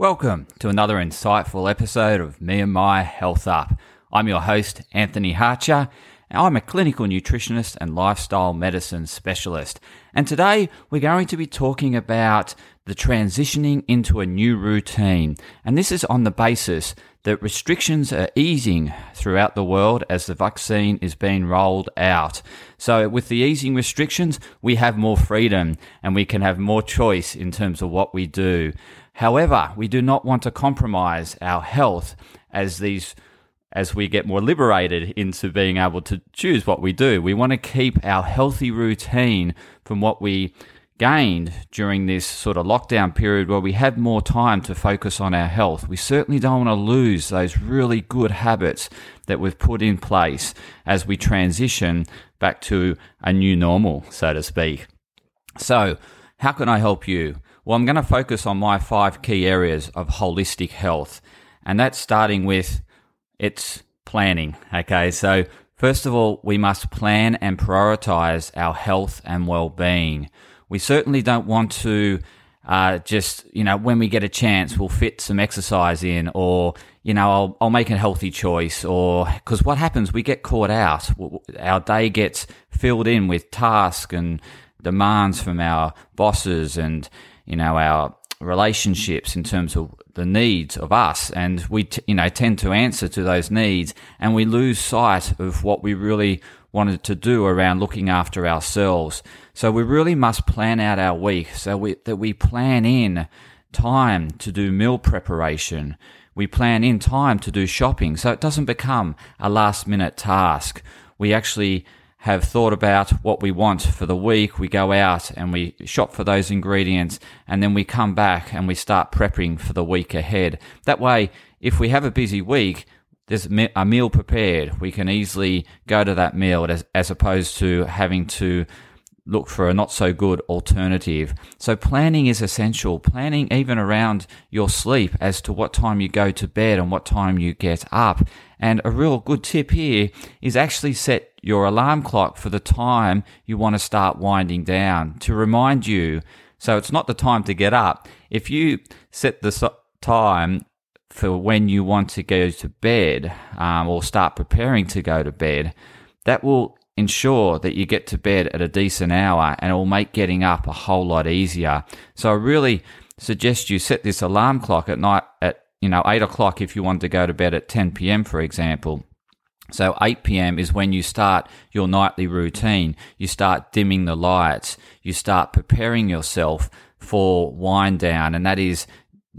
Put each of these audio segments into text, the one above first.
Welcome to another insightful episode of Me and My Health Up. I'm your host, Anthony Hartcher, and I'm a clinical nutritionist and lifestyle medicine specialist. And today we're going to be talking about the transitioning into a new routine. And this is on the basis that restrictions are easing throughout the world as the vaccine is being rolled out. So, with the easing restrictions, we have more freedom and we can have more choice in terms of what we do. However, we do not want to compromise our health as these as we get more liberated into being able to choose what we do. We want to keep our healthy routine from what we gained during this sort of lockdown period where we had more time to focus on our health. We certainly don't want to lose those really good habits that we've put in place as we transition back to a new normal, so to speak. So, how can I help you? Well, I'm going to focus on my five key areas of holistic health, and that's starting with its planning. Okay, so first of all, we must plan and prioritize our health and well being. We certainly don't want to uh, just, you know, when we get a chance, we'll fit some exercise in, or, you know, I'll, I'll make a healthy choice, or, because what happens, we get caught out. Our day gets filled in with tasks and demands from our bosses and, you know, our relationships in terms of the needs of us and we t- you know tend to answer to those needs and we lose sight of what we really wanted to do around looking after ourselves so we really must plan out our week so we, that we plan in time to do meal preparation we plan in time to do shopping so it doesn't become a last minute task we actually have thought about what we want for the week. We go out and we shop for those ingredients and then we come back and we start prepping for the week ahead. That way, if we have a busy week, there's a meal prepared. We can easily go to that meal as, as opposed to having to look for a not so good alternative. So planning is essential. Planning even around your sleep as to what time you go to bed and what time you get up. And a real good tip here is actually set your alarm clock for the time you want to start winding down to remind you. So it's not the time to get up. If you set the time for when you want to go to bed um, or start preparing to go to bed, that will ensure that you get to bed at a decent hour and it will make getting up a whole lot easier. So I really suggest you set this alarm clock at night at you know 8 o'clock if you want to go to bed at 10 p.m. for example so 8 p.m. is when you start your nightly routine. You start dimming the lights. You start preparing yourself for wind down. And that is,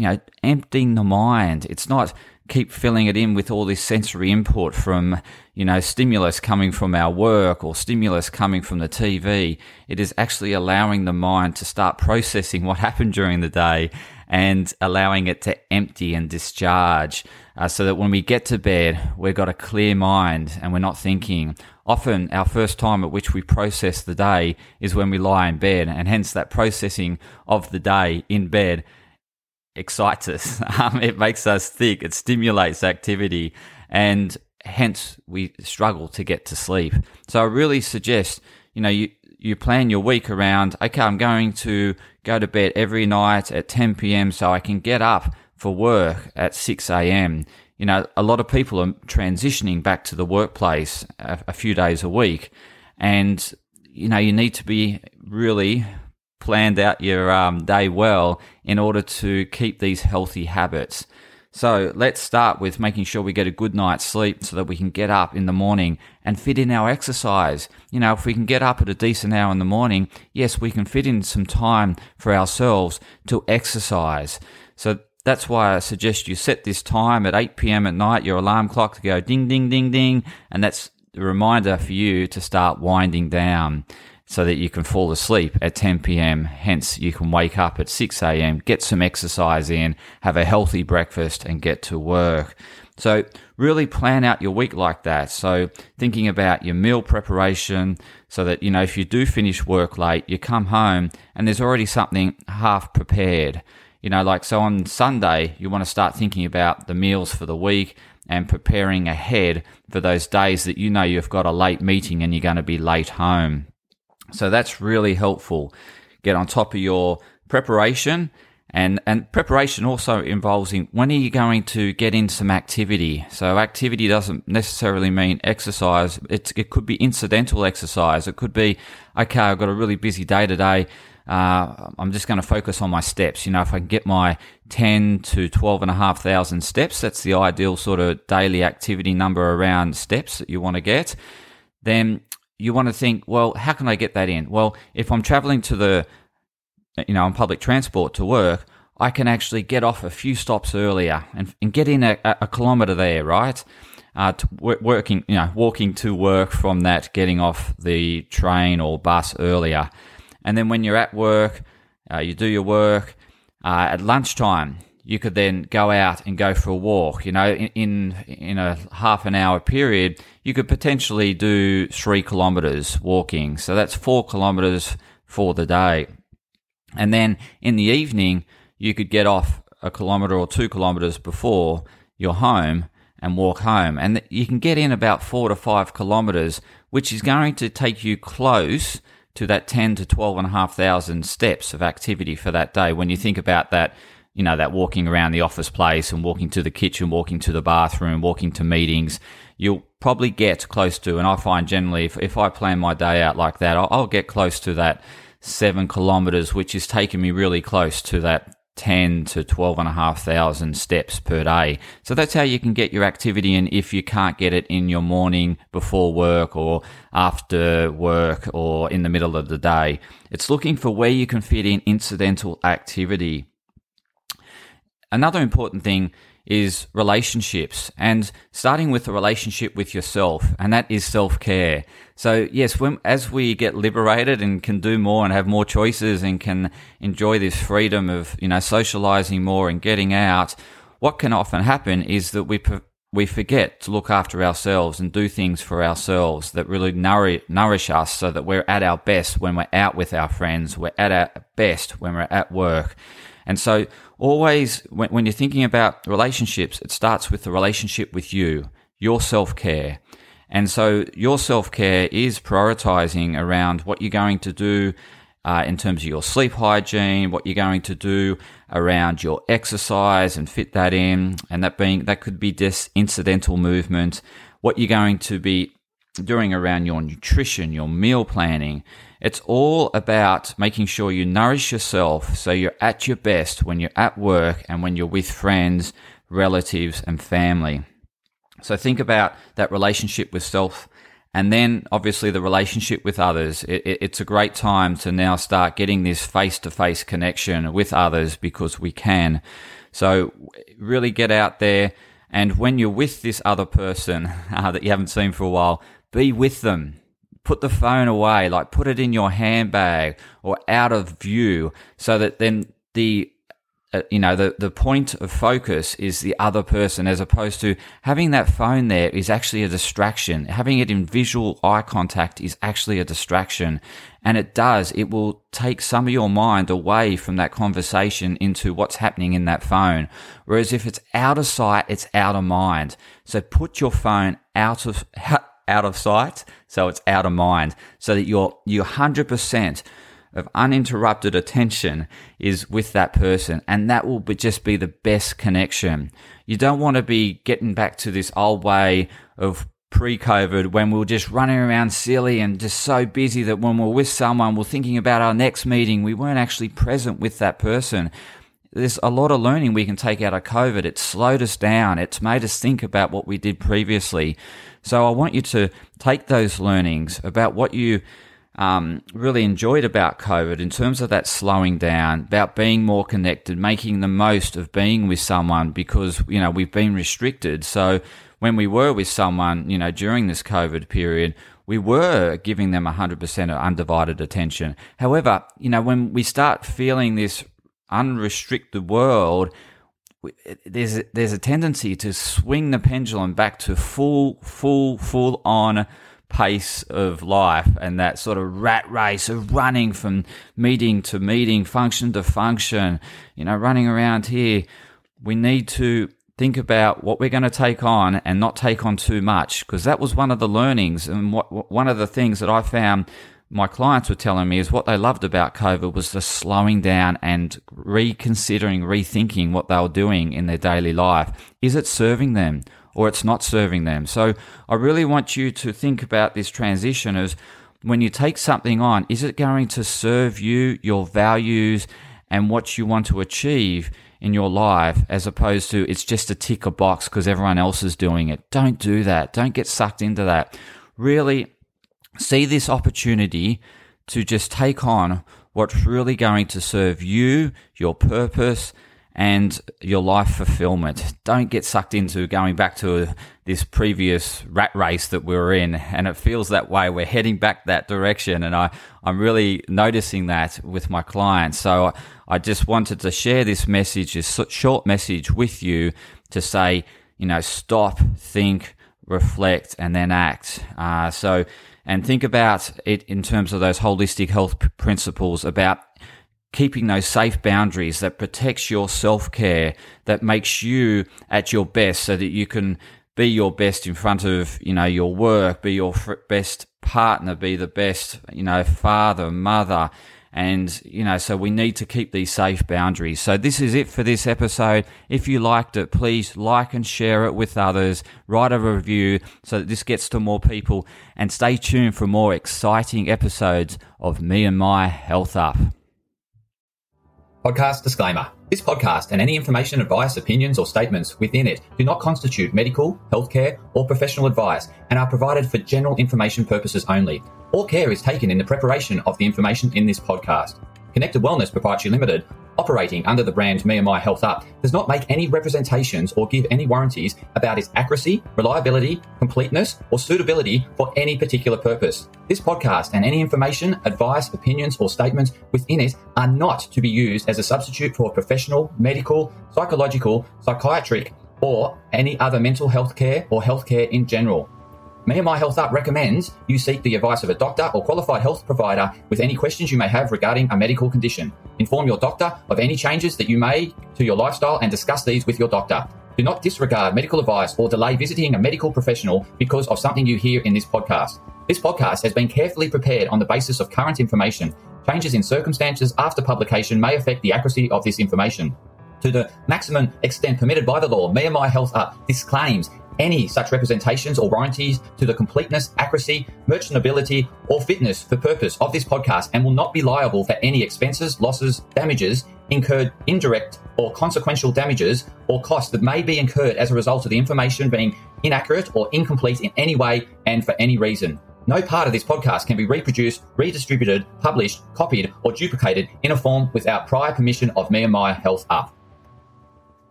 you know, emptying the mind. It's not keep filling it in with all this sensory input from, you know, stimulus coming from our work or stimulus coming from the TV. It is actually allowing the mind to start processing what happened during the day and allowing it to empty and discharge uh, so that when we get to bed, we've got a clear mind and we're not thinking. Often, our first time at which we process the day is when we lie in bed, and hence that processing of the day in bed excites us. Um, it makes us think, it stimulates activity, and hence we struggle to get to sleep. So I really suggest, you know, you, you plan your week around, okay, I'm going to go to bed every night at 10 p.m. so I can get up for work at 6 a.m. You know, a lot of people are transitioning back to the workplace a, a few days a week. And, you know, you need to be really planned out your um, day well in order to keep these healthy habits. So let's start with making sure we get a good night's sleep so that we can get up in the morning and fit in our exercise. You know, if we can get up at a decent hour in the morning, yes, we can fit in some time for ourselves to exercise. So that's why I suggest you set this time at 8 p.m. at night, your alarm clock to go ding, ding, ding, ding. And that's a reminder for you to start winding down so that you can fall asleep at 10 p.m. Hence, you can wake up at 6 a.m., get some exercise in, have a healthy breakfast, and get to work. So, really plan out your week like that. So, thinking about your meal preparation so that, you know, if you do finish work late, you come home and there's already something half prepared. You know, like, so on Sunday, you want to start thinking about the meals for the week and preparing ahead for those days that you know you've got a late meeting and you're going to be late home. So that's really helpful. Get on top of your preparation And, and preparation also involves in when are you going to get in some activity? So activity doesn't necessarily mean exercise. It's, it could be incidental exercise. It could be, okay, I've got a really busy day today. Uh, I'm just going to focus on my steps. You know, if I can get my 10 to 12 and a half thousand steps, that's the ideal sort of daily activity number around steps that you want to get. Then you want to think, well, how can I get that in? Well, if I'm traveling to the you know, on public transport to work, I can actually get off a few stops earlier and, and get in a, a kilometre there, right? Uh, working, you know, walking to work from that, getting off the train or bus earlier. And then when you're at work, uh, you do your work. Uh, at lunchtime, you could then go out and go for a walk. You know, in, in, in a half an hour period, you could potentially do three kilometres walking. So that's four kilometres for the day. And then in the evening, you could get off a kilometre or two kilometres before your home and walk home. And you can get in about four to five kilometres, which is going to take you close to that 10 to 12 and a half thousand steps of activity for that day. When you think about that, you know, that walking around the office place and walking to the kitchen, walking to the bathroom, walking to meetings, you'll probably get close to, and I find generally if, if I plan my day out like that, I'll, I'll get close to that seven kilometers, which is taking me really close to that 10 to 12 and a half thousand steps per day. So that's how you can get your activity in if you can't get it in your morning before work or after work or in the middle of the day. It's looking for where you can fit in incidental activity. Another important thing is relationships and starting with a relationship with yourself and that is self-care. So yes when as we get liberated and can do more and have more choices and can enjoy this freedom of you know socializing more and getting out what can often happen is that we we forget to look after ourselves and do things for ourselves that really nourish, nourish us so that we're at our best when we're out with our friends we're at our best when we're at work. And so, always when, when you're thinking about relationships, it starts with the relationship with you, your self care. And so, your self care is prioritizing around what you're going to do uh, in terms of your sleep hygiene, what you're going to do around your exercise and fit that in. And that being, that could be just incidental movement, what you're going to be doing around your nutrition, your meal planning. It's all about making sure you nourish yourself so you're at your best when you're at work and when you're with friends, relatives, and family. So think about that relationship with self and then obviously the relationship with others. It, it, it's a great time to now start getting this face to face connection with others because we can. So really get out there. And when you're with this other person uh, that you haven't seen for a while, be with them. Put the phone away, like put it in your handbag or out of view so that then the uh, you know the the point of focus is the other person as opposed to having that phone there is actually a distraction. Having it in visual eye contact is actually a distraction. And it does. It will take some of your mind away from that conversation into what's happening in that phone. Whereas if it's out of sight it's out of mind. So put your phone out of out of sight, so it's out of mind, so that your your hundred percent of uninterrupted attention is with that person, and that will be, just be the best connection. You don't want to be getting back to this old way of pre-COVID when we were just running around silly and just so busy that when we're with someone, we're thinking about our next meeting, we weren't actually present with that person there's a lot of learning we can take out of COVID. It's slowed us down. It's made us think about what we did previously. So I want you to take those learnings about what you um, really enjoyed about COVID in terms of that slowing down, about being more connected, making the most of being with someone because, you know, we've been restricted. So when we were with someone, you know, during this COVID period, we were giving them 100% of undivided attention. However, you know, when we start feeling this unrestricted world, there's there's a tendency to swing the pendulum back to full full full on pace of life and that sort of rat race of running from meeting to meeting function to function you know running around here. We need to think about what we're going to take on and not take on too much because that was one of the learnings and what one of the things that I found my clients were telling me is what they loved about COVID was the slowing down and reconsidering, rethinking what they were doing in their daily life. Is it serving them or it's not serving them? So I really want you to think about this transition as when you take something on, is it going to serve you, your values, and what you want to achieve in your life as opposed to it's just a tick a box because everyone else is doing it. Don't do that. Don't get sucked into that. Really see this opportunity to just take on what's really going to serve you, your purpose, and your life fulfillment. Don't get sucked into going back to this previous rat race that we were in. And it feels that way. We're heading back that direction. And I, I'm really noticing that with my clients. So I just wanted to share this message, this short message with you to say, you know, stop, think, reflect, and then act. Uh, so, and think about it in terms of those holistic health principles about keeping those safe boundaries that protects your self-care that makes you at your best so that you can be your best in front of you know your work be your best partner be the best you know father mother and you know so we need to keep these safe boundaries. So this is it for this episode. If you liked it please like and share it with others. Write a review so that this gets to more people. And stay tuned for more exciting episodes of me and my health up. Podcast disclaimer. This podcast and any information, advice, opinions, or statements within it do not constitute medical, healthcare, or professional advice and are provided for general information purposes only. All care is taken in the preparation of the information in this podcast. Connected Wellness Proprietary Limited operating under the brand Me and My Health Up does not make any representations or give any warranties about its accuracy, reliability, completeness, or suitability for any particular purpose. This podcast and any information, advice, opinions, or statements within it are not to be used as a substitute for professional, medical, psychological, psychiatric, or any other mental health care or healthcare in general. Me and My Health Up recommends you seek the advice of a doctor or qualified health provider with any questions you may have regarding a medical condition. Inform your doctor of any changes that you made to your lifestyle and discuss these with your doctor. Do not disregard medical advice or delay visiting a medical professional because of something you hear in this podcast. This podcast has been carefully prepared on the basis of current information. Changes in circumstances after publication may affect the accuracy of this information. To the maximum extent permitted by the law, Me and My Health Up disclaims any such representations or warranties to the completeness, accuracy, merchantability, or fitness for purpose of this podcast and will not be liable for any expenses, losses, damages incurred, indirect or consequential damages or costs that may be incurred as a result of the information being inaccurate or incomplete in any way and for any reason. No part of this podcast can be reproduced, redistributed, published, copied, or duplicated in a form without prior permission of me and my health up.